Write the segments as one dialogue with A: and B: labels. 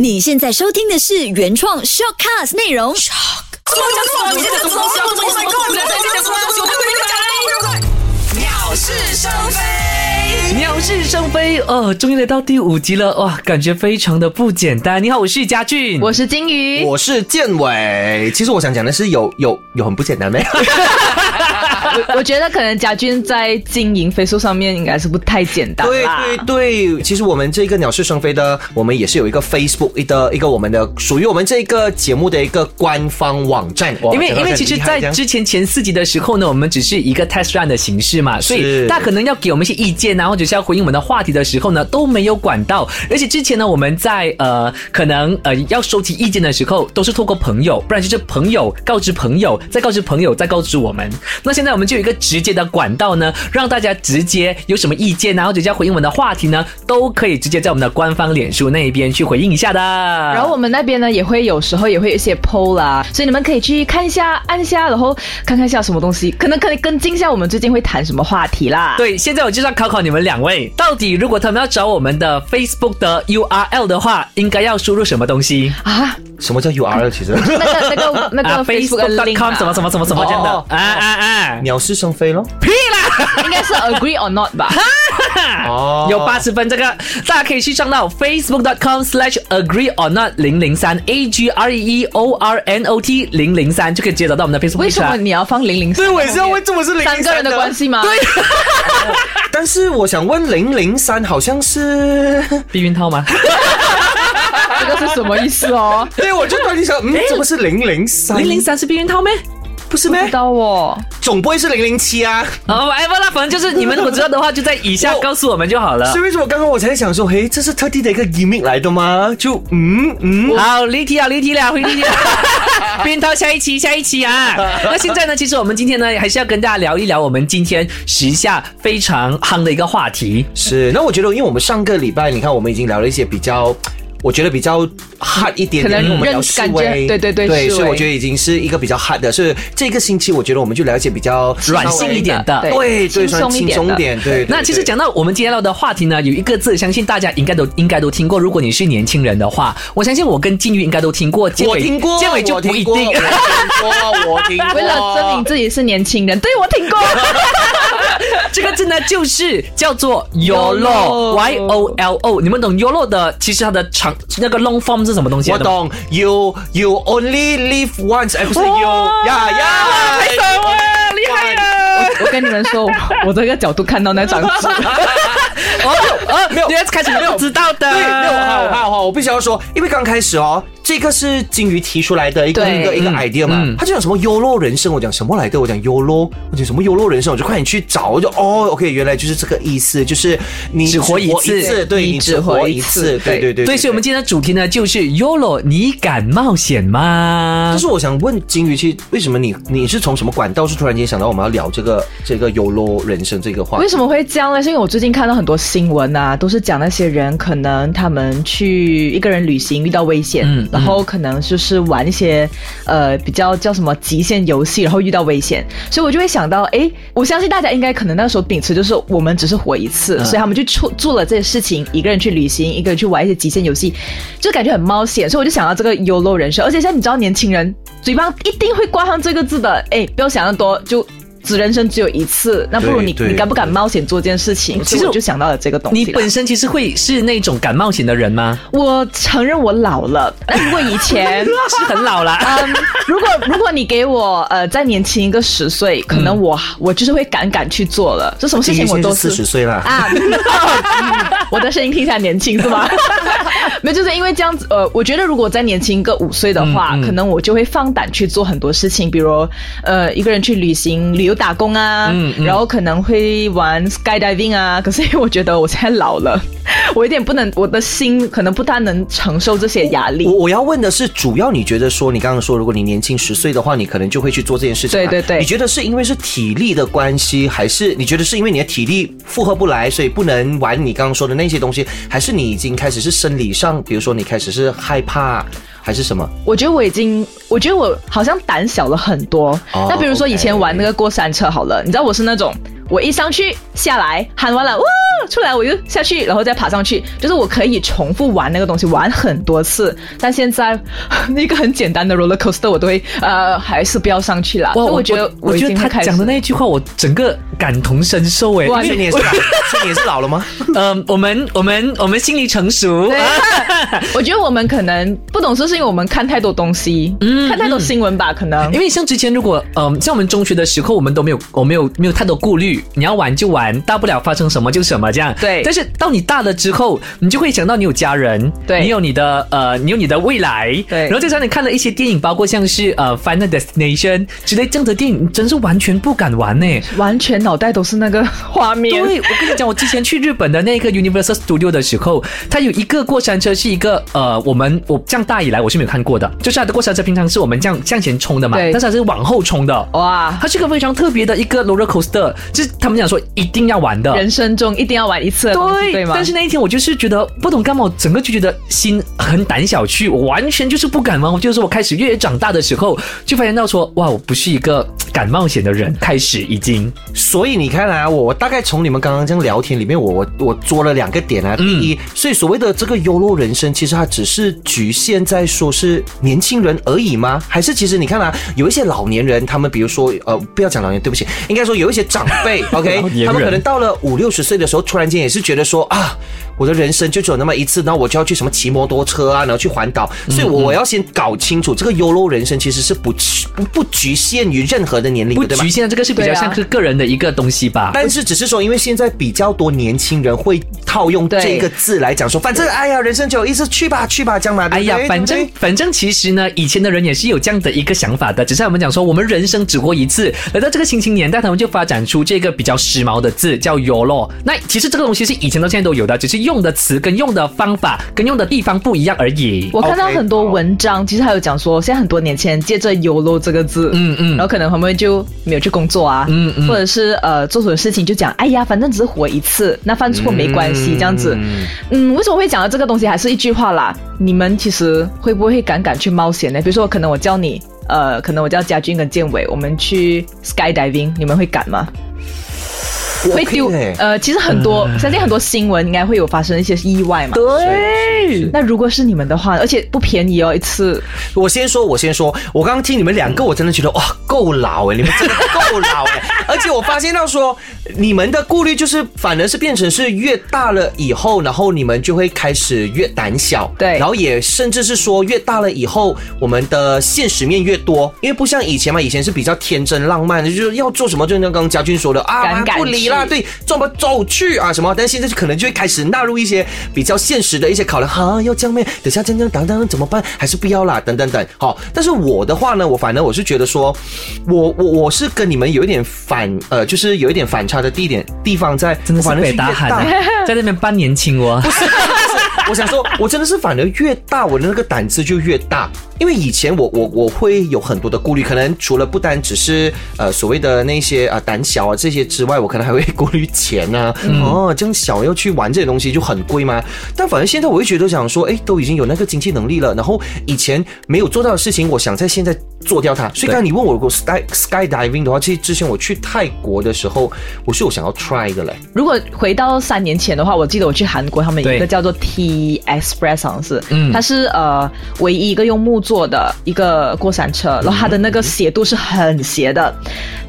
A: 你现在收听的是原创 shortcast 内容。
B: 什么讲错了？你在讲什么东西啊？我在讲，你在讲什么东西？我讲呢。鸟是生非。
C: 鸟是生非哦，终于来到第五集了哇，感觉非常的不简单。你好，我是嘉俊，
D: 我是金鱼，
E: 我是建伟。其实我想讲的是，有有有很不简单没？
D: 我 我觉得可能嘉俊在经营飞速上面应该是不太简单
E: 对
D: 啦
E: 对对，其实我们这个鸟是生非的，我们也是有一个 Facebook 的一个我们的属于我们这个节目的一个官方网站。
C: 因为因为其实，在之前前四集的时候呢，我们只是一个 test run 的形式嘛，所以大家可能要给我们一些意见啊，或者是要回应我们的话题的时候呢，都没有管到。而且之前呢，我们在呃可能呃要收集意见的时候，都是透过朋友，不然就是朋友告知朋友，再告知朋友，再告知我们。那现在我们就有一个直接的管道呢，让大家直接有什么意见啊，或者是要回应我们的话题呢，都可以直接在我们的官方脸书那一边去回应一下的。
D: 然后我们那边呢也会有时候也会有一些 PO 啦，所以你们可以去看一下、按一下，然后看看一下什么东西，可能可以跟进一下我们最近会谈什么话题啦。
C: 对，现在我就要考考你们两位，到底如果他们要找我们的 Facebook 的 URL 的话，应该要输入什么东西？
D: 啊，
E: 什么叫 URL？其实
D: 那个那个那个 Facebook 的
C: link，Facebook.com 什么什么什么什么这样的
E: 哦
C: 啊啊啊！
E: 鸟是生非咯。
C: 屁啦！
D: 应该是 agree or not 吧？
E: 哦
C: 有八十分，这个大家可以去上到 facebook.com/slash agree or not 零零三 a g r e e o r n o t 零零三就可以直接找到我们的 Facebook。
D: 为什么？你要放零零？
E: 对，我也是要问，这么是零
D: 三个人的关系吗？对，
E: 但是我想问，零零三好像是，
C: 避孕套吗？
D: 这个是什么意思哦？
E: 对，我就突然想，嗯，怎么是零零三？
C: 零零三是避孕套咩？
E: 不是咩
D: 不知？道哦。
E: 总不会是零零七啊？
C: 哦，whatever 啦，反正就是你们如果知道的话，就在以下 告诉我们就好了
E: 所。以为什么刚刚我才想说，嘿，这是特地的一个 gimmick 来的吗？就嗯嗯，
C: 好，离题啊，离题了，回离题了。避孕套下一期，下一期啊。那现在呢，其实我们今天呢，还是要跟大家聊一聊我们今天时下非常夯的一个话题。
E: 是。那我觉得，因为我们上个礼拜，你看我们已经聊了一些比较。我觉得比较 hard 一点点，我们
D: 感觉
E: 示威，
D: 对对对
E: 对，所以我觉得已经是一个比较 hard 的。所以这个星期，我觉得我们就了解比较
C: 软性一点的
D: 对
E: 对对，
D: 轻松一点的
E: 松点，对。
C: 那其实讲到我们今天聊的话题呢，有一个字，相信大家应该都应该都听过。如果你是年轻人的话，我相信我跟金鱼应该都听过。
E: 我听过，
C: 建伟就
E: 我听过，
C: 不一定
E: 我。听过，我听过。
D: 为了证明自己是年轻人，对我听过。
C: 这个字呢，就是叫做
D: YOLO
C: YOLO，Y O L O。你们懂 YOLO 的？其实它的长那个 long form 是什么东西？
E: 我。懂，You you only live once，哎，不是 you 呀呀，
C: 太爽了，厉害了！
D: 我跟你们说，我我这个角度看到那张纸，
C: 哦哦，没有，你要开始没有知道的。
E: 对，没有好好好，我必须要说，因为刚开始哦，这个是金鱼提出来的一个一个一个 idea 嘛，他就讲什么 YOLO 人生，我讲什么来的？我讲 YOLO，我讲什么 YOLO 人生，我就快点去找，我就哦，OK，原来就是这个意思，就是你
C: 只活一次
E: 对
D: 你
E: 你只活
D: 一
E: 一次，
D: 次
E: 对对对。
C: 对，所以我们今天的主题呢，就是 YOLO，你敢冒险吗
E: 但？是我想问金鱼，其实为什么你你是从什么管道是突然间想到我们要聊这个这个 YOLO 人生这个话题
D: 为？什么会这样呢？是因为我最近看到很多新闻啊，都是讲那些人可能他们去一个人旅行遇到危险，
C: 嗯
D: 然后可能就是玩一些呃比较叫什么极限游戏，然后遇到危险，所以我就会想到，哎，我相信大家应该可能那时候秉持就是我们只是活一次，
C: 嗯
D: 所以他们就做做了这些事情，一个人去旅行，一个人去玩一些极限游戏，就感觉很冒险，所以我就想到这个 YOLO 人生，而且现在你知道年轻人嘴巴一定会挂上这个字的，哎，不要想那么多，就。只人生只有一次，那不如你你敢不敢冒险做这件事情？
C: 其实
D: 我就想到了这个东西。
C: 你本身其实会是那种敢冒险的人吗？
D: 我承认我老了，那如果以前，
C: 是很老了。
D: 嗯，如果如果你给我呃再年轻一个十岁，可能我、我就是会敢敢去做了。这什么事情我都
E: 四十岁了。
D: 啊，嗯我的声音听起来年轻是吗？没有，就是因为这样子。呃，我觉得如果再年轻一个五岁的话，可能我就会放胆去做很多事情，比如呃一个人去旅行、旅游打工啊，
C: 嗯嗯
D: 然后可能会玩 skydiving 啊。可是因为我觉得我现在老了，我有点不能，我的心可能不大能承受这些压力
E: 我。我要问的是，主要你觉得说，你刚刚说，如果你年轻十岁的话，你可能就会去做这件事情嘛。
D: 对对对
E: 你觉得是因为是体力的关系，还是你觉得是因为你的体力负荷不来，所以不能玩你刚刚说的那些东西，还是你已经开始是生理上，比如说你开始是害怕，还是什么？
D: 我觉得我已经，我觉得我好像胆小了很多。
E: 哦
D: 那比如说以前玩那个过山车好了，你知道我是那种我一上去下来喊完了，哇，出来我又下去，然后再爬上去，就是我可以重复玩那个东西，玩很多次。但现在 那个很简单的 roller coaster 我都会呃，还是不要上去了。我我觉得已
C: 我觉得他
D: 开
C: 讲的那一句话，我整个感同身受哎。
D: 哇
E: 你也是老，你也是老了吗？
C: 嗯，我们我们我们心理成熟。
D: 我觉得我们可能不懂事，是因为我们看太多东西，看太多新闻吧，可能
C: 因。为像之前，如果嗯、像我们中学的时候，我们都没有，我没有没有太多顾虑，你要玩就玩，大不了发生什么就什么这样。
D: 对
C: 但是到你大了之后，你就会想到你有家人，
D: 对
C: 你有你的呃，你有你的未来，
D: 对
C: 然后再加上你看了一些电影，包括像是呃《Final Destination》之类这样的电影，真是完全不敢玩呢。
D: 完全脑袋都是那个画面。
C: 对，我跟你讲，我之前去日本的那个 Universal Studio 的时候，它有一个过山车是一个呃，我们我这样大以来我是没有看过的，就是它的过山车平常是我们这样向前冲的嘛，
D: 对
C: 但是它是往后冲的。
D: 哇，
C: 它是个非常特别的一个 roller coaster，就是他们讲说一定要玩的。
D: 人生中一定要玩一次的东西，对吗？
C: 但是那一天我就是觉得不懂干嘛，我整个就觉得心很胆小去，我完全就是不敢玩。我就是我开始越越长大的时候，就发现到说，哇，我不是一个敢冒险的人，开始已经
E: 所以你看啊，我我大概从你们刚刚这样聊天里面，我我我捉了两个点啊。第一，所以所谓的这个 YOLO 人生，其实它只是局限在说是年轻人而已吗？还是其实你看啊，有一些老年人，他们比如说呃，不要讲老年，对不起，应该说有一些长辈，OK，他们可能到了五六十岁的时候，突然间也是觉得说啊。我的人生就只有那么一次，然后我就要去什么骑摩托车啊，然后去环岛，所以我我要先搞清楚这个 YOLO 人生其实是不不不局限于任何的年龄
C: 不局？限，这个是比较像是个人的一个东西吧。
E: 但是只是说，因为现在比较多年轻人会套用
D: 对
E: 这个字来讲说，反正哎呀，人生只有一次，去吧去吧，这样嘛。
C: 哎呀反正反正其实呢，以前的人也是有这样的一个想法的，只是我们讲说，我们人生只活一次。来到这个新青年代，他们就发展出这个比较时髦的字，叫 YOLO。那其实这个东西是以前到现在都有的，只是用的词跟用的方法跟用的地方不一样而已。
D: 我看到很多文章，其实还有讲说，现在很多年轻人借着 “YOLO” 这个字，
C: 嗯嗯
D: 然后可能他们就没有去工作啊，
C: 嗯嗯
D: 或者是呃做什么事情就讲，哎呀，反正只是活一次，那犯错没关系，这样子。嗯，为什么会讲到这个东西？还是一句话啦，你们其实会不会敢敢去冒险呢？比如说，可能我叫你，呃，可能我叫家俊跟建伟，我们去 skydiving，你们会敢吗？
E: 我
D: 会丢呃，其实很多，相信很多新闻应该会有发生一些意外嘛。
C: 对，
D: 那如果是你们的话，而且不便宜哦，一次。
E: 我先说，我先说，我刚刚听你们两个，我真的觉得哇，够老哎，你们真的够老哎，而且我发现到说，你们的顾虑就是反而是变成是越大了以后，然后你们就会开始越胆小，
D: 对。
E: 然后也甚至是说越大了以后，我们的现实面越多，因为不像以前嘛，以前是比较天真浪漫的，就是要做什么，就像刚刚家俊说的啊，不理啦，
D: 去
E: 对，这么走去啊什么，但现在就可能就会开始纳入一些比较现实的一些考量，哈，要这样咩？等下这样这样等等怎么办？还是不要啦，等等等。好，但是我的话呢，我反正我是觉得说，我我我是跟你们有一点反，呃，就是有一点反差的地点地方在，
C: 真的是北大喊 在那边扮年轻哦。
E: 我想说，我真的是反而越大，我的那个胆子就越大。因为以前我我我会有很多的顾虑，可能除了不单只是呃所谓的那些啊、胆小啊这些之外，我可能还会顾虑钱啊，哦这样小要去玩这些东西就很贵吗？但反正现在我会觉得想说，哎，都已经有那个经济能力了，然后以前没有做到的事情，我想在现在做掉它。所以刚才你问我如果 sky skydiving 的话，其实之前我去泰国的时候，我是有想要 try 的嘞。
D: 如果回到三年前的话，我记得我去韩国，他们有一个叫做 T Express，好像是，
C: 嗯
D: 它是呃唯一一个用木坐的一个过山车，然后它的那个斜度是很斜的。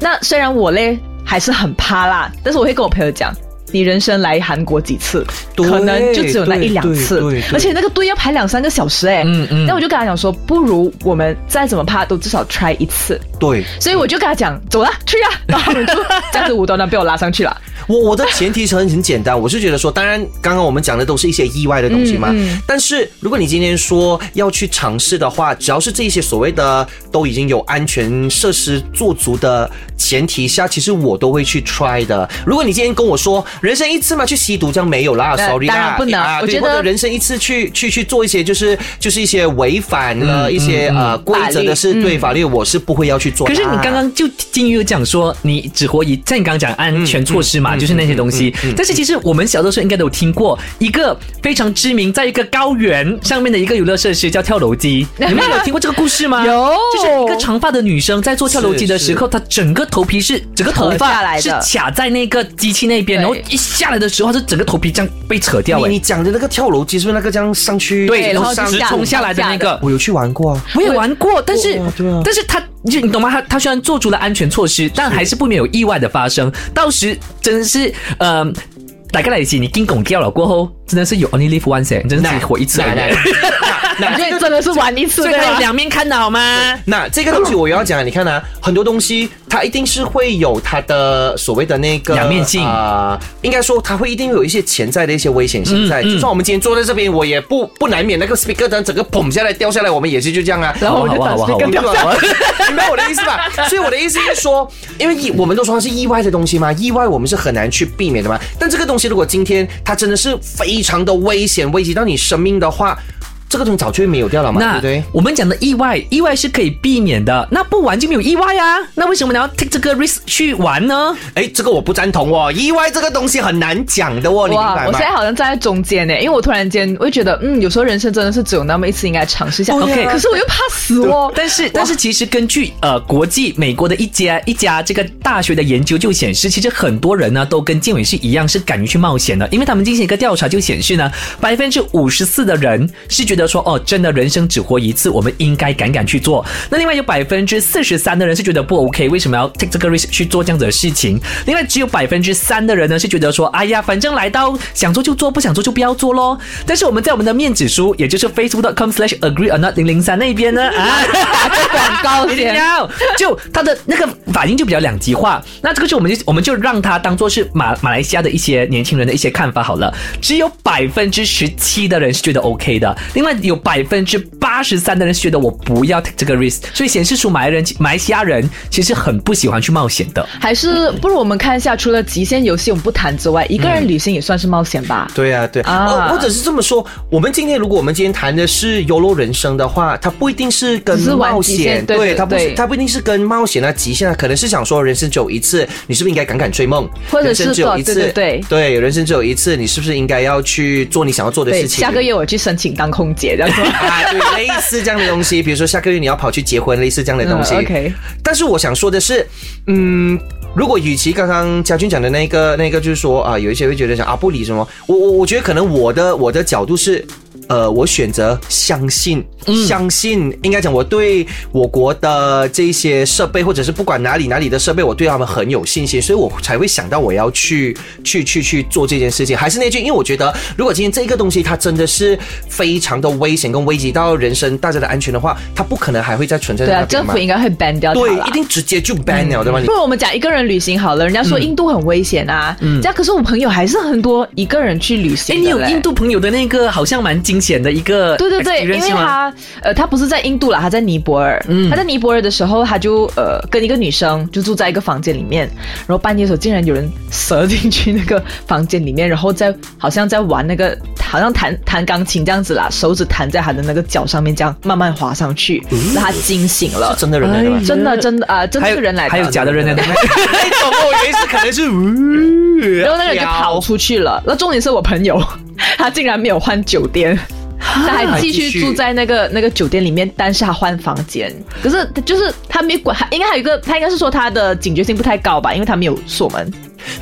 D: 那虽然我嘞还是很怕啦，但是我会跟我朋友讲。你人生来韩国几次？可能就只有那一两次而且那个队要排两三个小时哎、
C: 嗯嗯
D: 那我就跟他讲说，不如我们再怎么怕都至少 try 一次。
E: 对，
D: 所以我就跟他讲，走了，去啊，然后他这样子无端端被我拉上去了。
E: 我我的前提是很很简单，我是觉得说，当然刚刚我们讲的都是一些意外的东西嘛，
D: 嗯嗯
E: 但是如果你今天说要去尝试的话，只要是这一些所谓的都已经有安全设施做足的前提下，其实我都会去 try 的。如果你今天跟我说人生一次嘛，去吸毒这样没有啦，sorry 啦，
D: 当然不能我觉得
E: 或者人生一次去去去做一些就是就是一些违反了一些、呃规则的事，对法律我是不会要去做。
C: 可是你刚刚就金鱼有讲说，你只活一，像你刚刚讲安全措施嘛，就是那些东西。但是其实我们小的时候应该都有听过一个非常知名，在一个高原上面的一个游乐设施叫跳楼机。你们有听过这个故事吗？
D: 有
C: 就是一个长发的女生在做跳楼机的时候，她整个头皮是整个头发是卡在那个机器那边，然后一下来的时候，她是整个头皮这样被扯掉。哎
E: 你你，讲的那个跳楼机是不是那个这样上去？
C: 对，
D: 然后
C: 直冲下来的那个。
E: 我有去玩过啊。
C: 我也玩过，但是、
E: 哇对啊
C: 但是他就你懂吗？他他虽然做出了安全措施，但还是不免有意外的发生。到时真的是呃。大概来一起，你惊拱掉了过后，真的是有 only live once，哎真的是活一次而已。
E: 那
D: 因为真的是玩一次
C: 所以
D: 对吧？
C: 它有两面看的好吗？
E: 那这个东西我又要讲，你看啊，很多东西它一定是会有它的所谓的那个
C: 两面性
E: 啊、应该说它会一定有一些潜在的一些危险性在。
C: 嗯嗯
E: 就算我们今天坐在这边，我也不不难免那个 speaker 等整个砰下来掉下来，我们也是就这样啊。
D: 然后我就等
C: 好啊好啊好啊
D: speaker 掉下来。
E: 明白我的意思吧？所以我的意思是说，因为意我们都说它是意外的东西嘛，意外我们是很难去避免的嘛。但这个东西如果今天它真的是非常的危险，危及到你生命的话，这个东西早就会没有掉了嘛，对不对？
C: 我们讲的意外，意外是可以避免的。那不玩就没有意外啊。那为什么你要 take 这个 risk 去玩呢？
E: 哎，这个我不赞同哦，意外这个东西很难讲的哦，你明，白吗
D: 我现？在好像站在中间呢，因为我突然间我就觉得，嗯，有时候人生真的是只有那么一次，应该尝试一下。
C: 啊
D: OK，可是我又怕死哦。
C: 但是但是其实根据呃国际美国的一家一家这个大学的研究就显示，其实很多人呢都跟建伟是一样，是敢于去冒险的，因为他们进行一个调查就显示呢，百分之五十四的人是觉得说哦，真的人生只活一次，我们应该敢敢去做。那另外有百分之四十三的人是觉得不 OK，为什么要 take 这个 risk 去做这样子的事情？另外只有百分之三的人呢是觉得说，哎呀，反正来到想做就做，不想做就不要做咯。但是我们在我们的面子书，也就是 facebook.com/slash agree or not 零零三那边呢啊。
D: 打个广告
C: 一定
D: 先。
C: 要，就他的那个反应就比较两极化。那这个就我们就我们就让他当做是马马来西亚的一些年轻人的一些看法好了。只有百分之十七的人是觉得 OK 的，另外有百分之八十三的人觉得我不要 take 这个 risk，所以显示出马来人马来西亚人其实很不喜欢去冒险的。
D: 还是不如我们看一下，除了极限游戏我们不谈之外，一个人旅行也算是冒险吧？
E: 对啊，对
D: 啊
E: 啊，或者是这么说，我们今天如果我们今天谈的是 YOLO 人生的话，它不一定是跟冒险，
D: 对对
E: 它不是
D: 对
E: 它不一定是跟冒险啊、极限啊，可能是想说人生只有一次，你是不是应该敢敢追梦？
D: 或者是
E: 只有一次，
D: 对对
E: 对，人生只有一次，你是不是应该要去做你想要做的，事情？
D: 下个月我去申请当空姐，这样说。
E: 啊，对，类似这样的东西，比如说下个月你要跑去结婚，类似这样的东西。
D: 嗯，OK
E: 但是我想说的是，嗯，如果与其刚刚嘉俊讲的那个那个，就是说啊，有一些会觉得讲啊不理什么，我我我觉得可能我的我的角度是。呃，我选择相信，相信应该讲，我对我国的这些设备，或者是不管哪里哪里的设备，我对他们很有信心，所以我才会想到我要去去去去做这件事情。还是那句，因为我觉得，如果今天这个东西它真的是非常的危险跟危及到人身大家的安全的话，它不可能还会再存在
D: 对啊，政府。应该会 ban 掉
E: 对，一定直接就 ban 了，对吧？
D: 不如我们讲一个人旅行好了，人家说印度很危险啊，嗯这样可是我朋友还是很多一个人去旅行
C: 哎，你有印度朋友的那个好像蛮惊险的一个
D: 对对对，因为他呃，他不是在印度啦，他在尼泊尔。
C: 嗯
D: 他在尼泊尔的时候，他就呃跟一个女生就住在一个房间里面，然后半夜的时候竟然有人蛇进去那个房间里面，然后在好像在玩那个好像弹弹钢琴这样子啦，手指弹在他的那个脚上面，这样慢慢滑上去，让他惊醒了
E: 是。真的人来的吗？
D: 真的真的啊、真是人来的，
C: 还有假的人来的。
E: 那种我以为是可能是，
D: 然后那个人就跑出去了。那重点是我朋友，他竟然没有换酒店。他还继续住在那个那个酒店里面，但是他换房间。可是就是他没管，他应该还有一个，他应该是说他的警觉性不太高吧，因为他没有锁门。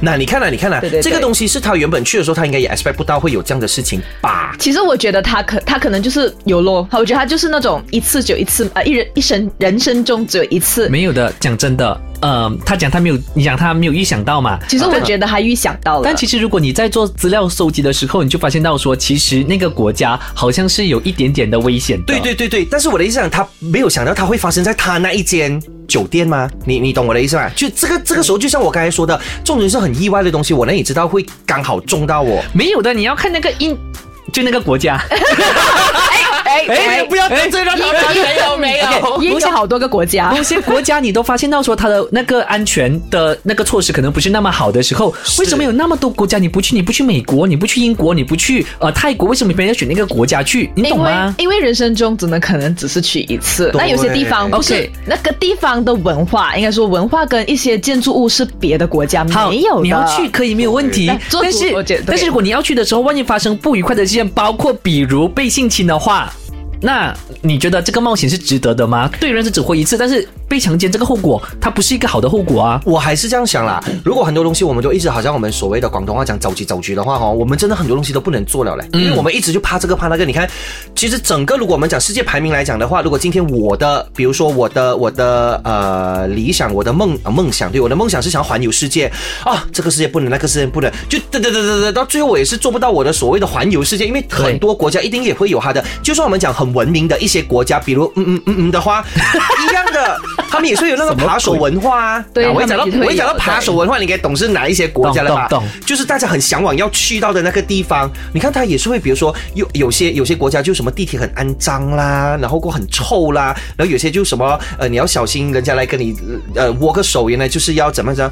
E: 那你看了、你看了、
D: 对对对
E: 这个东西是他原本去的时候，他应该也 expect 不到会有这样的事情吧？
D: 其实我觉得他可他可能就是有咯，我觉得他就是那种一次只有一次，呃，一人一生人生中只有一次。
C: 没有的，讲真的，呃，他讲他没有，你讲他没有预想到嘛？
D: 其实我觉得他预想到了，
C: 但其实，如果你在做资料收集的时候，你就发现到说，其实那个国家好像是有一点点的危险的。
E: 对对对对，但是我的意思讲，他没有想到他会发生在他那一间酒店吗？你你懂我的意思吗？就这个这个时候，就像我刚才说的，中人是很意外的东西，我哪里知道会刚好中到我？
C: 没有的，你要看那个印，就那个国家。
D: 哎
E: 哎，不要得罪到他们。
B: 没有没有，
D: 也有好多个国家
C: 有。些国家你都发现到说它的那个安全的那个措施可能不是那么好的时候，为什么有那么多国家你不去？你不去美国，你不去英国，你不去呃泰国，为什么别人要选那个国家去？你懂
D: 因为
C: 吗？
D: 因为人生中只能可能只是去一次，那有些地方不是那个地方的文化，应该说文化跟一些建筑物是别的国家
C: 好，
D: 没有的。
C: 你要去可以没有问题但是但是如果你要去的时候，万一发生不愉快的事件，包括比如被性侵的话。那你觉得这个冒险是值得的吗？对人是只活一次，但是被强奸这个后果，它不是一个好的后果啊。
E: 我还是这样想啦。如果很多东西我们都一直好像我们所谓的广东话讲走局走局的话哦，我们真的很多东西都不能做了嘞，因为我们一直就怕这个怕那个。你看，其实整个如果我们讲世界排名来讲的话，如果今天我的，比如说我的我的呃理想，我的梦呃梦想，对我的梦想是想要环游世界啊，这个世界不能，那个世界不能，就嘚嘚嘚嘚嘚，到最后我也是做不到我的所谓的环游世界，因为很多国家一定也会有它的，就算我们讲很文明的一些国家，比如嗯嗯嗯嗯的话，一样的，他们也是有那个扒手文化啊。
D: 对
E: 啊我一讲到我一讲到扒手文化，你应该懂是哪一些国家了吧？
C: 懂
E: 就是大家很向往要去到的那个地方。你看，他也是会，比如说有有些有些国家就什么地铁很肮脏啦，然后过很臭啦，然后有些就什么呃你要小心人家来跟你呃握个手，原来就是要怎么怎。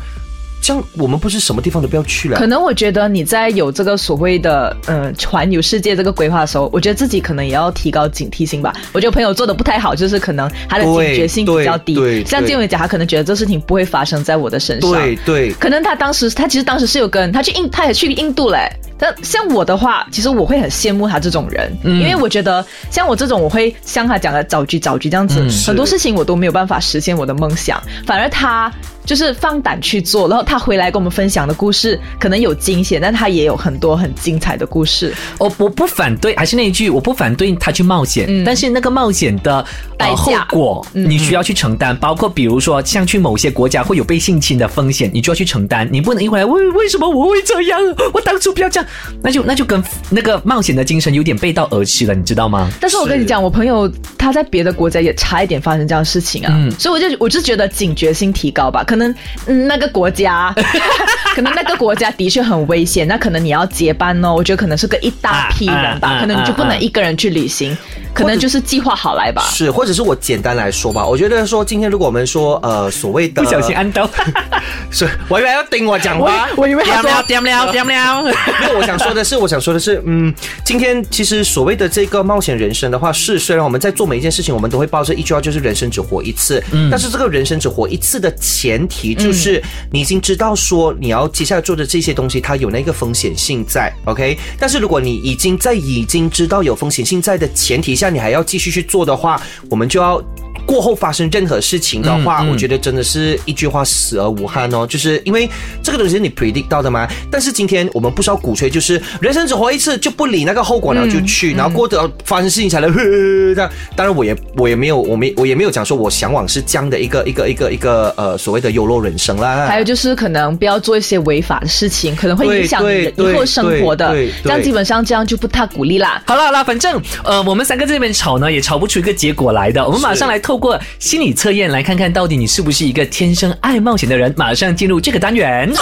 E: 这样我们不是什么地方都不要去了
D: 可。能我觉得你在有这个所谓的嗯环游世界这个规划的时候，我觉得自己可能也要提高警惕性吧。我觉得朋友做的不太好，就是可能他的警觉性比较低。
E: 对对对
D: 像建伟讲，他可能觉得这事情不会发生在我的身上。
E: 对对，
D: 可能他当时，他其实当时是有跟他去印，他也去印度嘞。但像我的话，其实我会很羡慕他这种人，因为我觉得像我这种，我会像他讲的早局早局这样子，很多事情我都没有办法实现我的梦想，反而他就是放胆去做，然后他回来跟我们分享的故事，可能有惊险，但他也有很多很精彩的故事。
C: 我我不反对，还是那一句，我不反对他去冒险，但是那个冒险的
D: 代
C: 呃、后果你需要去承担，包括比如说像去某些国家会有被性侵的风险，你就要去承担，你不能一回来为为什么我会这样？我当初不要这样，那就那就跟那个冒险的精神有点背道而驰了，你知道吗？
D: 但是我跟你讲，我朋友他在别的国家也差一点发生这样的事情啊，
C: 嗯
D: 所以我就我就觉得警觉性提高吧。可能、嗯、那个国家，可能那个国家的确很危险，那可能你要结伴哦。我觉得可能是个一大批人吧，
C: 啊啊啊
D: 可能你就不
C: 啊
D: 能一个人去旅行，可能就是计划好来吧。
E: 是，或者是我简单来说吧，我觉得说今天如果我们说呃所谓的
C: 不小心按到，
E: 是，我以为要盯我讲话，
D: 我以为他说
C: 点了 点了，
E: 没有，我想说的是，我想说的是，嗯，今天其实所谓的这个冒险人生的话，是虽然我们在做每一件事情，我们都会抱着一句话，就是人生只活一次。嗯，但是这个人生只活一次的前提，就是你已经知道说你要接下来做的这些东西，它有那个风险性在，OK。但是如果你已经在已经知道有风险性在的前提你还要继续去做的话，我们就要。过后发生任何事情的话，
C: 嗯嗯
E: 我觉得真的是一句话死而无憾哦，就是因为这个东西是你 predict 到的嘛。但是今天我们不是要鼓吹，就是人生只活一次，就不理那个后果，然后就去，然后过得发生事情才能呵呵这样。当然，我也我也没有，我没我也没有讲说我向往是这样的一个一个一个一个呃所谓的优柔人生啦。
D: 还有就是可能不要做一些违法的事情，可能会影响你的以后生活的。这样基本上这样就不太鼓励啦。
C: 好了好了，反正呃，我们三个在这边吵呢，也吵不出一个结果来的。我们马上来透过心理测验来看看到底你是不是一个天生爱冒险的人。马上进入这个单元。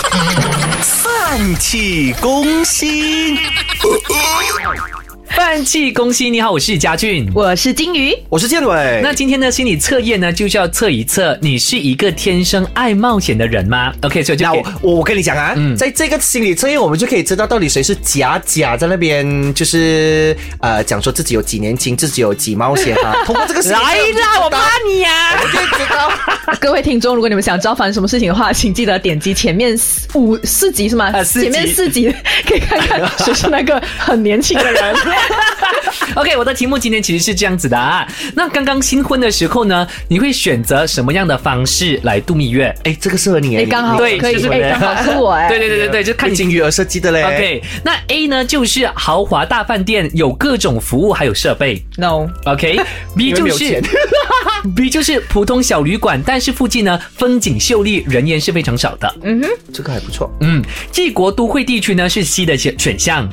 E: 泛气攻心，
C: 泛气攻心，你好，我是嘉俊。
D: 我是金鱼，
E: 我是建伟。
C: 那今天的心理测验呢，就是要测一测你是一个天生爱冒险的人吗？OK，所以就
E: 那我我跟你讲啊，在这个心理测验，我们就可以知道到底谁是假假在那边，就是呃讲说自己有几年轻，自己有几冒险啊。通过这个心理测
C: 来
E: 验
C: 啦，我怕你呀、
E: 我就知道。
D: 各位听众，如果你们想知道发生什么事情的话，请记得点击前面四五四集是吗？
C: 啊四集
D: 前面四集可以看看谁是那个很年轻的人。
C: OK，我的题目今天其实是这样子的啊。那刚刚新婚的时候呢，你会选择什么样的方式来度蜜月？
E: 哎，这个适合你哎，
D: 哎，刚好
C: 对就是
D: 可以，哎，刚好是我哎。
C: 对对对对对，就看你
E: 金鱼而设计的嘞。
C: OK，那 A 呢就是豪华大饭店，有各种服务还有设备。
E: No，OK，B
C: 就是 B 就是普通小旅馆，但是附近呢风景秀丽，人烟是非常少的。
E: 嗯哼这个还不错。
C: 嗯，济国都会地区呢是 C 的选选项。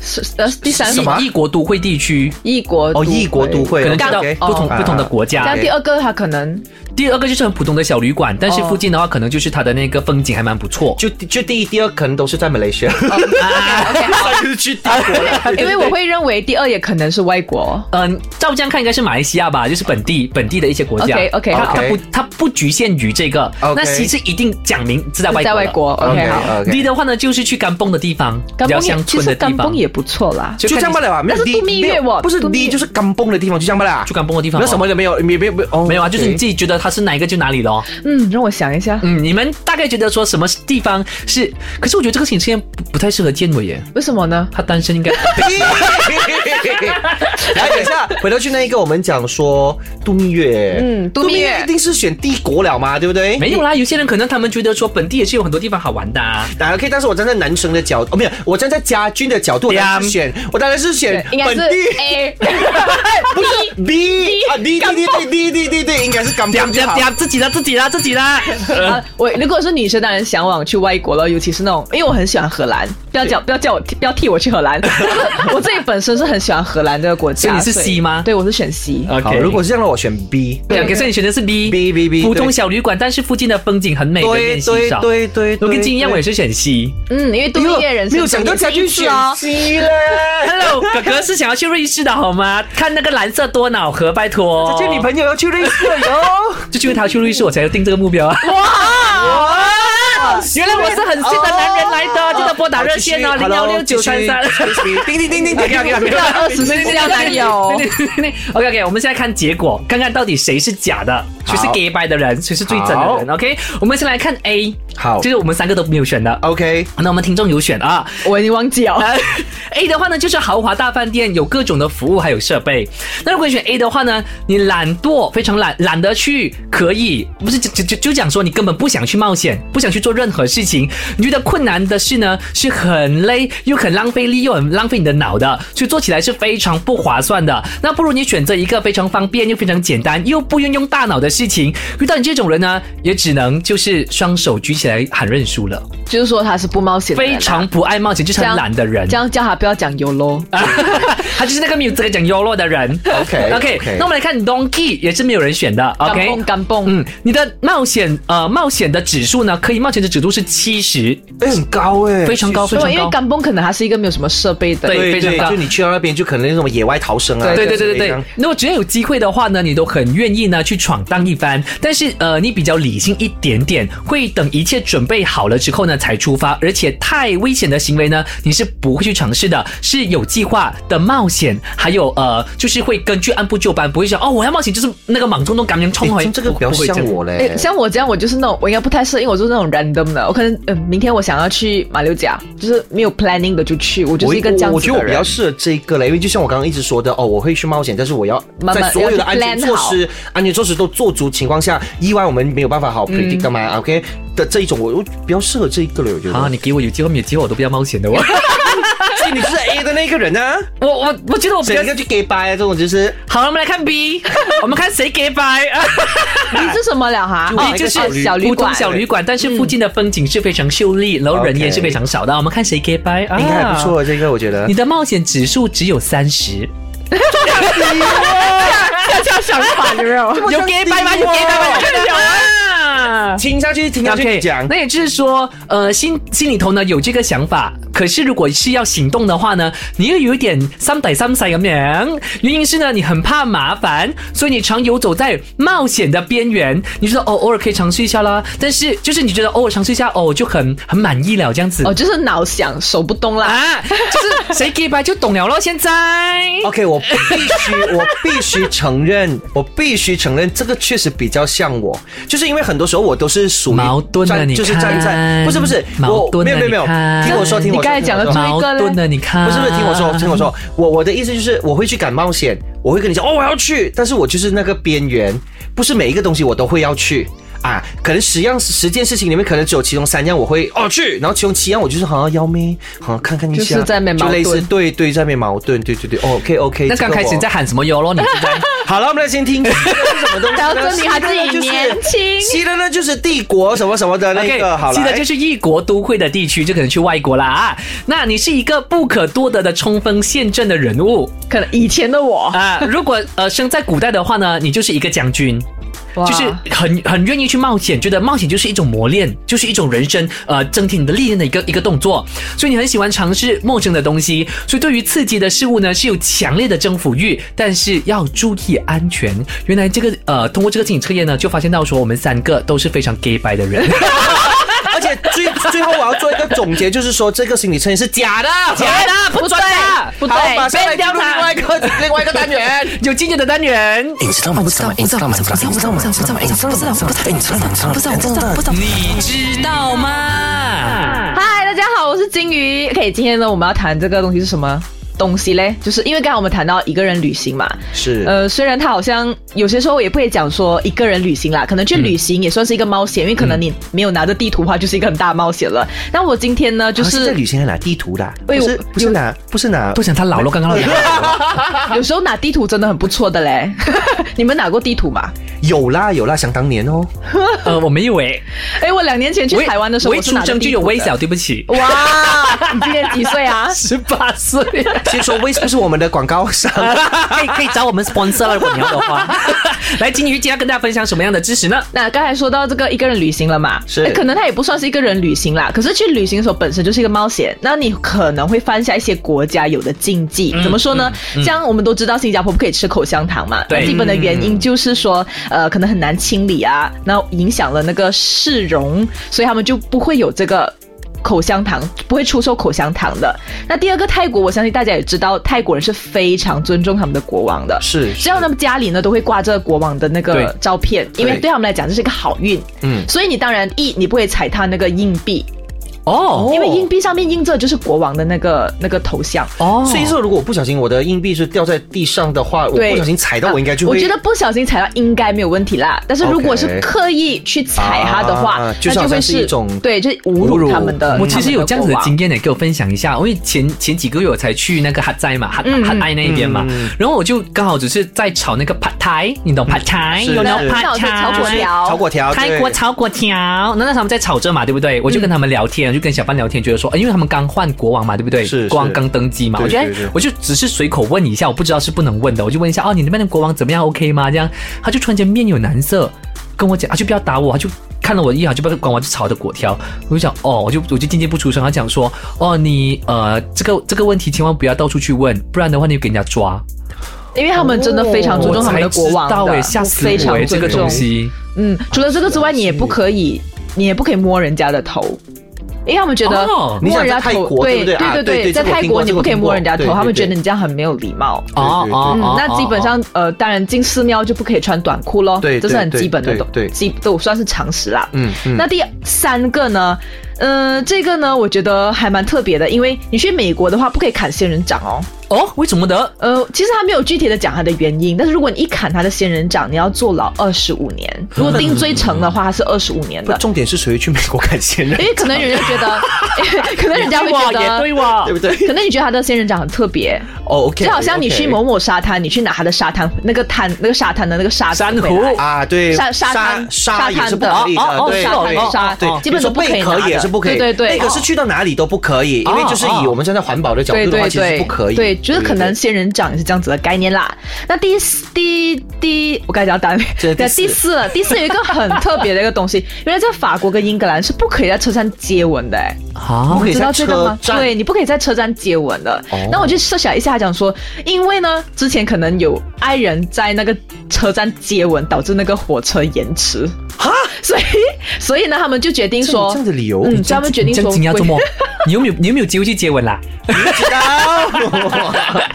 D: 是呃第三
E: 什么
C: 异国都会地区，
D: 异国
E: 哦，异国都会，
C: 可能去到不同
D: 哦
C: 不同的国家
D: 这。样第二个它可能
C: 第二个就是很普通的小旅馆，但是
D: 哦
C: 附近的话，可能就是它的那个风景还蛮不错。
E: 就就第一、第二可能都是在马来西亚，
D: 哦 OK 好，
E: 就是去大国了。
D: 因为我会认为第二也可能是外国。
C: 嗯，照这样看应该是马来西亚吧，就是本地本地的一些国家。
D: OK，OK，好
C: 它它不它不局限于这个。那其实一定讲明是在外国。
D: 在外国，OK 好。
C: OK，D 的话呢，就是去甘崩的地方，比较乡
D: 其实甘
C: 村的地方。
D: 不错啦。
E: 就这样罢了啊，没有
D: 度蜜月我
E: 不是
D: 度蜜
E: D 就是刚崩的地方，就这样罢了啊。
C: 去甘崩的地方。
E: 那什么都没有，没没没哦，
C: 没有啊，就是你自己觉得它是哪一个就哪里咯。
D: 嗯，让我想一下，
C: 嗯，你们大概觉得说什么地方是？可是我觉得这个行程不不太适合建伟耶，
D: 为什么呢？
C: 他单身应该。
E: 来，等一下，回头去那一个，我们讲说度蜜月，
D: 嗯度蜜月
E: 一定是选帝国了嘛，对不对？
C: 没有啦，有些人可能他们觉得说本地也是有很多地方好玩的、啊。
E: 当然可以但是我站在男生的角，哦，没有，我站在家军的角度，我当然是选，我当然是选
D: 应该是
E: 本地
D: ，A。
E: 不是 B 啊，D D D D D D D D，应该是刚
C: 嗲
E: 崩就
C: 自己的，自己的，自己的。
D: 啊，我如果是女生，当然向往去外国了，尤其是那种，因为我很喜欢荷兰，不要叫不要叫我不要替我去荷兰，我自己本身是很喜欢荷兰这个国家。
C: 所以你是 C 吗
D: 对，我是选 C。
E: 好
C: ，OK，
E: 如果是这样的，我选 B。
C: 对，可是你选的是 B
E: B B B，
C: 普通小旅馆，但是附近的风景很美，
E: 对对。对对，
C: 我跟金一样，我也
E: 是
C: 是选 C。
D: 嗯，因为度蜜月人生
E: 没有想到家军选
D: 哦。
C: Hello，哥哥是想要去瑞士的好吗？看那个蓝色多瑙河，拜托。
E: 这女朋友要去瑞士了哟。
C: 就因为他要去瑞士，我才要定这个目标啊。
E: 哇！
C: 原来我是很新的男人来的，记得拨打热线哦，零幺六九三三。
E: 叮叮叮叮叮
C: OK OK OK，
D: 二十四交男友
C: ，OK OK，我们现在看结果，看看到底谁是假的，谁是 gay 白的人，谁是最真的人。OK，我们先来看 A，
E: 好
C: 就是我们三个都没有选的。
E: OK，
C: 那我们听众有选啊。
D: 我已经忘记了。
C: 呃 A 的话呢，就是豪华大饭店，有各种的服务还有设备。那如果你选 A 的话呢，你懒惰，非常懒，懒得去，可以不是就就就就讲说你根本不想去冒险，不想去做任何事情。你觉得困难的事呢，是很累，又很浪费力，又很浪费你的脑的，所以做起来是非常不划算的。那不如你选择一个非常方便又非常简单又不用用大脑的事情。遇到你这种人呢，也只能就是双手举起来喊认输了。
D: 就是说他是不冒险的人啊，
C: 非常不爱冒险，就是很懒的人。
D: 这样叫他不要讲 YOLO。
C: 他就是那个没有资格讲优落的人。
E: OK，OK，OK
C: 那我们来看 Donkey 也是没有人选的。OK，
D: 蹦干蹦，
C: 嗯，你的冒险呃冒险的指数呢，可以冒险的指数是七十，
E: 哎，很高哎，
C: 非常高，非常高。
D: 因为干崩可能还是一个没有什么设备的，
C: 对非常高
E: 就你去到那边就可能那种野外逃生啊。
C: 对对对对对如果只要有机会的话呢，你都很愿意呢去闯荡一番。但是呃，你比较理性一点点，会等一切准备好了之后呢才出发。而且太危险的行为呢，你是不会去尝试的，是有计划的冒险，还有呃，就是会根据按部就班，不会想哦我要冒险就是那个莽冲动赶紧冲回。
E: 哎这个比较
C: 不会
E: 像我嘞
D: 诶，。像我这样，我就是那种我应该不太适合，因为我就是那种 random 的。我可能嗯、呃明天我想要去马六甲，就是没有 planning 的就去，我就是一个这样子的人。
E: 我觉得我比较适合这个嘞，因为就像我刚刚一直说的哦，我会去冒险，但是我要
D: 慢慢
E: 在所有的安全措施、安全措施都做足情况下，意外我们没有办法好 predict 干嘛、OK 的这一种，我我比较适合这一个嘞，我觉得。
C: 啊，你给我有机会没有机会我都不要冒险的我。
E: 所以你就是 A 的那个人啊，
C: 我我我觉得我比较
E: 要去 gay 拜啊？这种就是
C: 好了，我们来看 B，我们看谁 gay 掰啊。
D: 你是什么了哈？
C: 哦，就是
D: 哦小旅
C: 普通
D: 馆，
C: 小旅馆，但是附近的风景是非常秀丽，然后人也是非常少的。我们看谁给白啊？
E: 应该还不错，这个我觉得
C: 你。的冒险指数只有三十，
D: 恰恰相反，有没有？
C: 有给白吗？有给白吗？有啊。
E: 听下去，听下去讲
C: 那。也就是说，呃，心心里头呢有这个想法，可是如果是要行动的话呢，你又有一点三歹三塞咁样。原因是呢，你很怕麻烦，所以你常游走在冒险的边缘。你觉得哦，偶尔可以尝试一下啦，但是就是你觉得偶尔尝试一下，哦，就很很满意了这样子。
D: 哦，就是脑想手不动啦。
C: 啊，就是谁给白就懂了咯。现在
E: OK，我必须，我必须承认，我必须承认，这个确实比较像我，就是因为很多时候我都是属于
C: 矛盾的你
E: 站就是站在，
C: 看。
E: 不是不是，我
C: 矛盾
E: 没有没有没有，听我说，听我说，
D: 你刚才讲的
C: 矛盾的，你看，
E: 不是不是，听我说，听我说，我我的意思就是，我会去敢冒险，我会跟你讲，哦，我要去，但是我就是那个边缘，不是每一个东西我都会要去。啊，可能十样十件事情里面，可能只有其中三样我会哦去，然后其中七样我就是好像要咩，好像看看一下，
D: 就是在面矛盾
E: 就类似对对在那边矛盾，对对对，OK OK。
C: 那刚开始你在喊什么哟咯？你是在
E: 好了，我们来先听 这是什么东西呢？
D: 要证明他自己年轻
E: 西的呢就是帝国什么什么的那个，好了
C: 记得就是异国都会的地区，就可能去外国啦啊。那你是一个不可多得的冲锋陷阵的人物
D: 可能以前的我，
C: 啊。如果呃生在古代的话呢，你就是一个将军。就是很很愿意去冒险，觉得冒险就是一种磨练，就是一种人生呃增添你的历练的一个一个动作，所以你很喜欢尝试陌生的东西，所以对于刺激的事物呢是有强烈的征服欲，但是要注意安全。原来这个呃通过这个心理测验呢，就发现到说我们三个都是非常 gay 白的人，
E: 而且最最后我要做一个总结，就是说这个心理测验是假的，
C: 假的不对的
D: 不
E: 好，马
D: 对，
E: 上来进入另外一个另外一个单元。
C: 有经典的单元。
B: 你知道吗？不知道吗？你知道吗？不知道吗？不知道吗？不知道？不知道吗？不知道吗？你知道吗？不知道？不知道？不知道？不知道？
C: 你知道吗？
D: 嗨，大家好，我是金鱼。OK，今天呢，我们要谈这个东西是什么东西嘞？就是因为刚才我们谈到一个人旅行嘛，
E: 是
D: 呃，虽然他好像有些时候也不会讲说一个人旅行啦，可能去旅行也算是一个冒险，因为可能你没有拿着地图的话，就是一个很大的冒险了。但我今天呢，就
E: 啊是在旅行还拿地图的啊，不是不是拿不是拿
C: 不想他老了，刚刚老
D: 有时候拿地图真的很不错的嘞。你们拿过地图吗？
E: 有啦有啦，想当年哦，
C: 呃，我没有诶，
D: 哎，我两年前去台湾的时候，
C: 我出生就有微小，。对不起，
D: 哇，你今年几岁啊？
C: 十八岁。
E: 先说为什么是我们的广告商？
C: 可以可以找我们 sponsor 了，如果你要的话。来，金鱼今天要跟大家分享什么样的知识呢？
D: 那刚才说到这个一个人旅行了嘛，
E: 是
D: 哎可能它也不算是一个人旅行啦，可是去旅行的时候本身就是一个冒险，那你可能会犯下一些国家有的禁忌，怎么说呢？像我们都知道新加坡不可以吃口香糖嘛，基本的原因就是说，呃，可能很难清理啊，那影响了那个市容，所以他们就不会有这个。口香糖不会出售口香糖的。那第二个泰国，我相信大家也知道，泰国人是非常尊重他们的国王的。
E: 是
D: 只要他们家里呢都会挂着国王的那个照片，因为
E: 对
D: 对他们来讲这是一个好运。
E: 嗯
D: 所以你当然一你不会踩踏那个硬币，
C: 哦
D: 因为硬币上面印着就是国王的那个那个头像。
C: 哦
E: 所以说，如果我不小心我的硬币是掉在地上的话，我不小心踩到，我应该就会。
D: 我觉得不小心踩到应该没有问题啦，但是如果是刻意去踩它的话，
E: 啊就
D: 那就会
E: 是一种
D: 对，就是侮
E: 侮辱
D: 辱他们的。
C: 我其实有这样子的经
D: 验，
C: 验呢，给我分享一下。因为前前几个月我才去那个哈斋嘛，哈
D: 嗯
C: 哈爱那一边嘛，然后我就刚好只是在炒那个 pad thai，你懂 pad thai 有那
E: 是
C: pad
D: 那我就炒粿
C: thai。
D: 条，
E: 炒粿条，
C: 泰国炒果条，那那他们在炒着嘛，对不对？我就跟他们聊天，就跟小班聊天，觉得说，呃因为他们刚换国王嘛，对不对？
E: 是是
C: 国王刚登基嘛，我觉得我就只是随口问一下，我不知道是不能问的，我就问一下，哦，你那边的国王怎么样？OK 吗？这样，他就突然间面有难色，跟我讲，他就不要打我，他就。看了我一眼，就不要管我，就炒的果条。我就想哦，我就我就渐渐不出声。他讲说哦，你呃这个这个问题千万不要到处去问，不然的话你就给人家抓。
D: 因为他们真的非常尊重他们的国王的，
C: 我才知道哎，吓死
D: 非常
C: 这个
D: 尊重
C: 东西。
D: 嗯，除了这个之外，你也不可以，你也不可以摸人家的头。因为他们觉得
C: 哦
D: 摸人家头，
E: 对对啊
D: 对
E: 对对
D: 在泰国你不可以摸人家头，他们觉得你这样很没有礼貌。
C: 哦哦
D: 那基本上呃，当然进寺庙就不可以穿短裤咯，
E: 对
D: 这是很基本的东，
E: 对对
D: 基都算是常识啦。
E: 嗯嗯
D: 那第三个呢，嗯，这个呢，我觉得还蛮特别的，因为你去美国的话，不可以砍仙人掌哦。
C: 哦，为什么的？
D: 呃，其实他没有具体的讲他的原因，但是如果你一砍他的仙人掌，你要坐牢二十五年。如果定罪成的话，他是二十五年的。
E: 重点是谁会去美国砍仙人
D: 因？为可能有人觉得，可能人家会觉得，
C: 也对哇
E: 对不对？
D: 可能你觉得他的仙人掌很特别，
E: 哦，OK，
D: 就好像你去某某沙滩，你去拿他的沙滩那个滩那个沙滩的那个沙子
C: 珊瑚。
E: 啊，对，
D: 沙沙滩
E: 沙也是不
D: 滩
E: 可以的，对
C: 哦哦沙滩
E: 对。
D: 沙。
E: 对，
D: 基本都不可以
E: 是不可以，
D: 对对对。
E: 贝壳是去到哪里都不可以，因为就是以我们站在环保的角度的话，其实不可以，
D: 对，就是可能仙人掌也是这样子的概念啦。那第四第第，我刚才讲单位，
E: 那，第四
D: 第四了，第四有一个很特别的一个东西，原来在法国跟英格兰是不可以在车站接吻的、哎。
C: 啊
D: 知道这个吗？对你不可以在车站接吻的。
E: 哦
D: 那我就设想一下，讲说，因为呢，之前可能有爱人在那个车站接吻，导致那个火车延迟。
E: 哈，
D: 所以所以呢，他们就决定说，
E: 这样的理由
D: 嗯，他们决定说
C: 样惊讶周末，你有没有你有没有机会去接吻啦？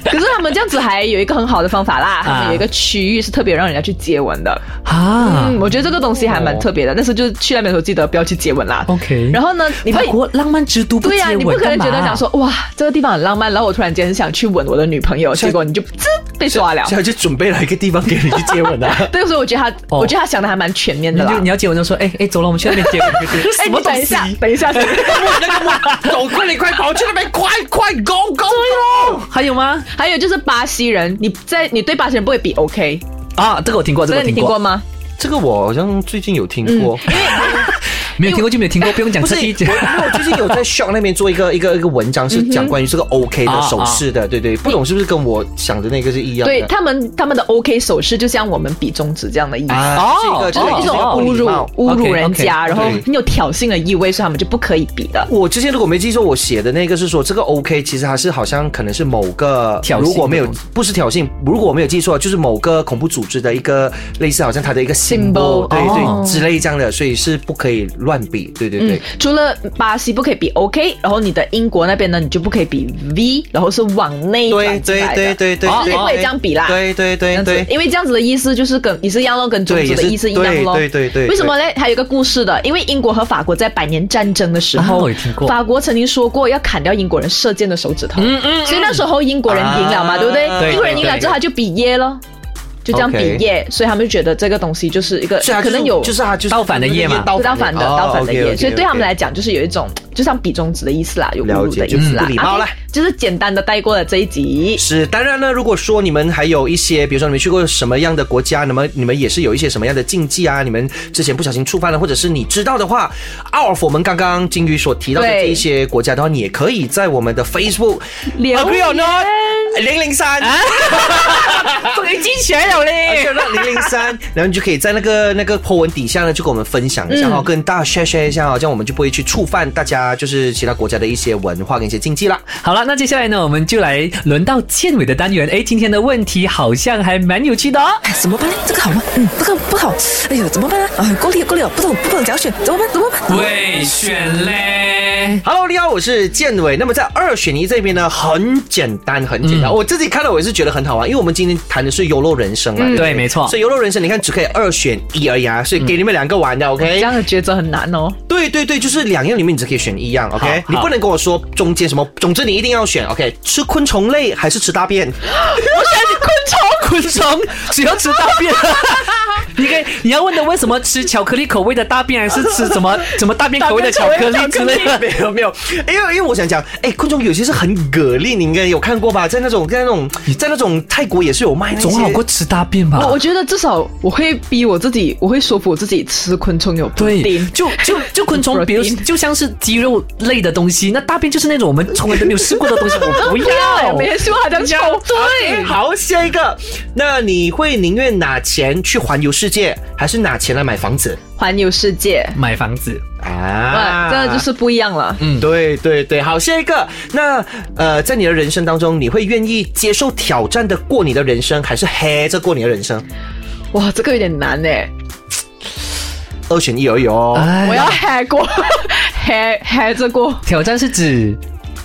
D: 可是他们这样子还有一个很好的方法啦，他
C: 啊
D: 们有一个区域是特别让人家去接吻的。
C: 啊
D: 嗯，我觉得这个东西还蛮特别的，但是就是去那边的时候记得不要去接吻啦。
C: ，OK。
D: 然后呢，你
C: 法
D: 会。
C: 国浪漫之都不
D: 对呀、
C: 接吻
D: 你不可能觉得想说哇，这个地方很浪漫，然后我突然间很想去吻我的女朋友，结果你就滋被抓了。
E: 现在就准备了一个地方给你去接吻啊。
D: 对，所以我觉得他，
C: 哦
D: 我觉得他想的还蛮全面的啦
C: 你就。你要接吻就说，哎哎，走了，我们去那边接吻。
D: 哎，你等一下，等一下，等一下
E: 那个木走，快点，快跑去那边，快快 go go go！
C: 还有吗？
D: 还有就是巴西人，你在你对巴西人不会比 OK，
C: 啊，这个我听过，这
D: 这个你
C: 听过，
D: 听过吗？
E: 这个我好像最近有听过。
C: 没有听过就没有听过，不用讲
E: 不是，我因为我最近有在 Shop 那边做一个一个一个文章，是讲关于这个 OK 的手势的，对对，不懂是不是跟我想的那个是一样的？
D: 对他们他们的 OK 手势就像我们比中指这样的意思。
E: 啊，
C: 哦
E: 这个
D: 就是一种侮辱侮辱人家，然后很有挑衅的意味，所以他们就不可以比的。
E: 我之前如果没记错，我写的那个是说这个 OK，其实它是好像可能是某个
C: 挑衅
E: 如果没有不是挑衅，如果我没有记错，就是某个恐怖组织的一个类似好像它的一个
D: symbol，Symbol，
E: 对
C: 哦
E: 对之类这样的，所以是不可以乱比，对对对
D: 嗯。，除了巴西不可以比 OK，然后你的英国那边呢，你就不可以比 V，然后是往内
E: 对
D: 转进来的。
E: 对对对对，对
D: 就是不可以这样比啦。
E: 对对对对，
D: 因为这样子的意思就是跟也是一样咯，跟中
E: 对也是
D: 指的意思一样咯。
E: 对对对对
D: 为什么呢？还有一个故事的，因为英国和法国在百年战争的时
C: 啊
D: 候，
C: 我也听过
D: 法国曾经说过要砍掉英国人射箭的手指头，嗯嗯，所以那时候英国人赢了嘛，
E: 啊
D: 对不对？
E: 对
D: 英国人赢了之后他就比耶咯。就这样比耶所以他们就觉得这个东西就是一个可能有
E: 就是它就是
C: 倒反的耶嘛。
E: 倒
D: 是反的
E: 哦
D: 倒反的耶所以对他们来讲就是有一种就像比中指的意思啦，有侮辱的意思啦，
E: 不礼貌啦
D: 就是简单的带过了这一集。
E: 是，当然呢，如果说你们还有一些，比如说你们去过什么样的国家，那么你们也是有一些什么样的禁忌啊，你们之前不小心触犯了，或者是你知道的话，our 我们刚刚金鱼所提到的这一些国家的话，你也可以在我们的 Facebook
D: 留
E: agree or
D: 言
E: not 零零三。
C: 终于记起来了嘞。
E: 零零三，然后你就可以在那个那个 po 文底下呢，就跟我们分享一下哈、跟大家 share share 一下哦，这样我们就不会去触犯大家就是其他国家的一些文化跟一些禁忌啦。
C: 好了，那接下来呢，我们就来轮到建伟的单元。哎，今天的问题好像还蛮有趣的哦。
B: 哎，怎么办呢？这个好吗？嗯，这个不好。哎呦，怎么办呢？啊，够力够力，不懂不懂怎样选，怎么办？怎么办？
C: 会选嘞。
E: Hello，你好，我是建伟。那么在二选一这边呢，很简单，很简单。我自己看了，我也是觉得很好玩，因为我们今天谈的是优乐人生啊，对
C: 没错
E: 所以优乐人生，你看只可以二选一而已啊，所以给你们两个玩的，OK？
D: 这样的抉择很难哦。
E: 对对对，就是两样里面你只可以选一样，OK？你不能跟我说中间什么，总之你一定要选，OK？吃昆虫类还是吃大便？
C: 我选昆虫 只要吃大便。你可以，你要问的为什么吃巧克力口味的大便，还是吃什么 什么大便口味的巧克力之类的？
E: 没有没有，因为因为我想讲，哎，昆虫有些是很蛤蜊，你应该有看过吧？在那种在那种在那种泰国也是有卖
C: 总好过吃大便吧
D: 我？我觉得至少我会逼我自己，我会说服我自己吃昆虫有
C: 对就就就昆虫，比如就像是鸡肉类的东西，那大便就是那种我们从来都没有试过的东西，我不要。
E: 对，好，下一个，那你会宁愿拿钱去环游世界，还是拿钱来买房子？
D: 环游世界，
C: 买房子，
E: 啊。
D: 哇，这个就是不一样了。
E: 嗯，对对对，好，下一个，那呃，在你的人生当中，你会愿意接受挑战的过你的人生，还是黑着过你的人生？
D: 哇，这个有点难哎，
E: 二选一而已哦，
C: 哎
D: 我要 hack 过，hack hack 这过。
C: 挑战是指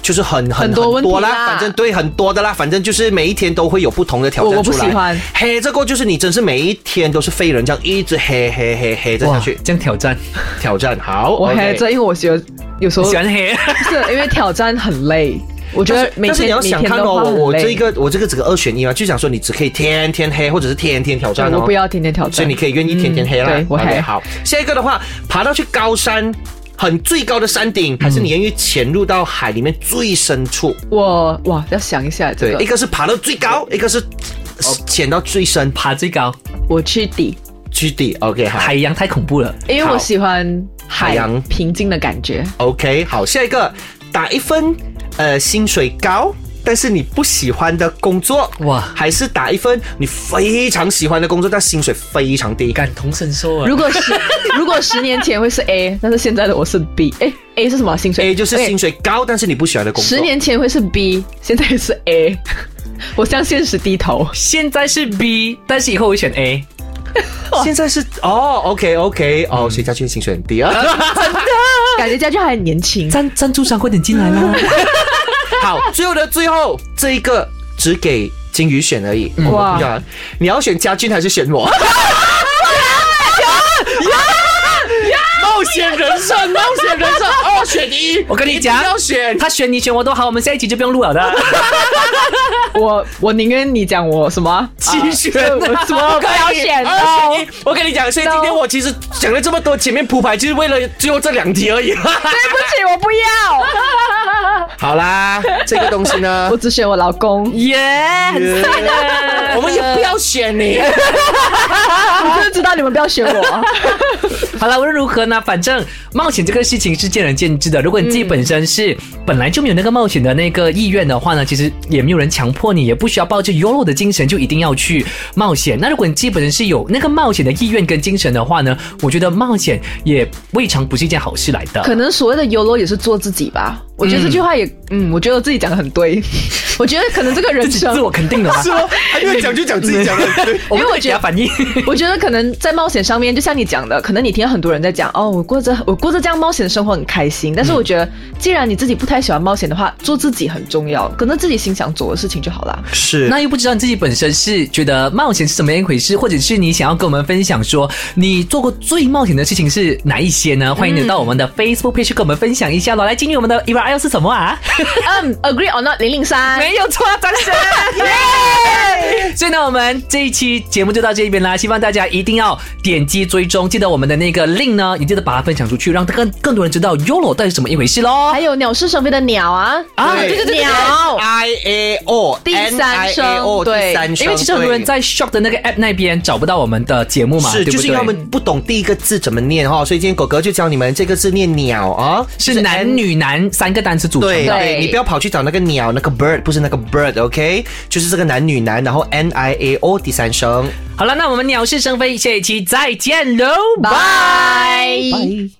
E: 就是很很
D: 很多问题
E: 啦，
D: 啦
E: 反正对很多的啦，反正就是每一天都会有不同的挑战
D: 我我不
E: 出来。
D: 喜欢。
E: 黑这个就是你真是每一天都是废人这样一直黑黑黑黑着下去，
C: 这样挑战，
E: 挑战好，
D: 我 hack 这，因为我觉得有时候
C: 喜欢黑。
D: 是因为挑战很累，我觉得每
E: 但是你要想看哦，我我这一个我这个只个二选一嘛，就想说你只可以天天黑，或者是天天挑战哦。
D: 我不要天天挑战，
E: 所以你可以愿意天天黑啦。
D: 嗯对我黑
E: 好，下一个的话，爬到去高山。很最高的山顶，还是你愿意潜入到海里面最深处？
D: 我哇要想一下这
E: 对，一
D: 个，
E: 是爬到最高，一个是潜到最深，
C: 爬最高，
D: 我去底，
E: 去底。OK，好
C: 海洋太恐怖了。
D: 因为我喜欢海
E: 海洋
D: 平静的感觉。
E: ，OK，好，下一个打一分呃薪水高。但是你不喜欢的工作，
C: 哇
E: 还是打一份你非常喜欢的工作，但薪水非常低。
C: 感同身受啊！
D: 如果十 如果十年前会是 A，但是现在的我是 B。哎，A 是什么薪水
E: A 就是薪水高，但是你不喜欢的工作。
D: 十年前会是 B，现在是 A。我向现实低头。
C: 现在是 B，但是以后我会选 A。
E: 现在是哦，OK OK，哦，所以家俊薪水很低啊。
D: 感觉家俊还很年轻。
C: 赞赞助商快点进来啦！
E: 好，最后的最后这一个只给金鱼选而已。
D: 哇
E: 嗯，你要选家俊还是选我？
B: 冒险人生，冒险人生，二选一。
C: 我跟你讲
B: 要选。
C: 他选你选我都好，我们下一集就不用录了的。
D: 我我宁愿你讲我什么啊
B: 弃权
D: 啊什么不要选
B: 二
D: 哦
B: 选一。我跟你讲，所以今天我其实讲了这么多，前面铺排就是为了最后这两题而已。
D: 对不起，我不要，
B: 好啦，这个东西呢
D: 我，只选我老公。
C: 耶。
B: 我们也不要选你。
D: 我真的知道你们不要选我。
C: 好了，无论如何呢，反正冒险这个事情是见仁见智的。如果你自己本身是本来就没有那个冒险的那个意愿的话呢，其实也没有人强迫你，也不需要抱着 YOLO 的精神就一定要去冒险。那如果你自己本身是有那个冒险的意愿跟精神的话呢，我觉得冒险也未尝不是一件好事来的。
D: 可能所谓的 YOLO 也是做自己吧。我觉得这句话也，嗯，我觉得我自己讲的很对。我觉得可能这个人生
C: 自我肯定的吗？
B: 是吗？他因为讲就讲自己讲的，对。
C: 我们
D: 因为我觉得
C: 给他反应。
D: 我觉得可能在冒险上面，就像你讲的，可能你听到很多人在讲，哦，我过着我过着这样冒险的生活很开心。但是我觉得，既然你自己不太喜欢冒险的话，做自己很重要，可能自己心想做的事情就好啦。
E: 是
C: 那又不知道你自己本身是觉得冒险是怎么样一回事，或者是你想要跟我们分享说你做过最冒险的事情是哪一些呢？欢迎你到我们的 Facebook page 跟我们分享一下喽。来，进入我们的 E R L 是什么啊？
D: 嗯，agree or not 零零三，
C: 没有错，掌声！耶！所以呢，我们这一期节目就到这边啦，希望大家一定要点击追踪，记得我们的那个 link 呢，也记得把它分享出去，让更更多人知道 YOLO 到底是怎么一回事喽。
D: 还有鸟是生飞的鸟啊
C: 啊
B: 对
D: 对对对，鸟。
B: I A O
D: 第三声对
E: 三声，
C: 因为其实很多人在 Shop 的那个 app 那边找不到我们的节目嘛，
E: 是？就是因为他们不懂第一个字怎么念哈，所以今天狗哥就教你们这个字念鸟啊，
C: 是男女男三个单词组成的。
E: 对对，
D: 对
E: 你不要跑去找那个鸟，那个 bird 不是那个 bird，OK，、就是这个男女男，然后 N I A O 第三声，
C: 好了，那我们鸟是生飞，下一期再见喽，
D: 拜。
E: 拜。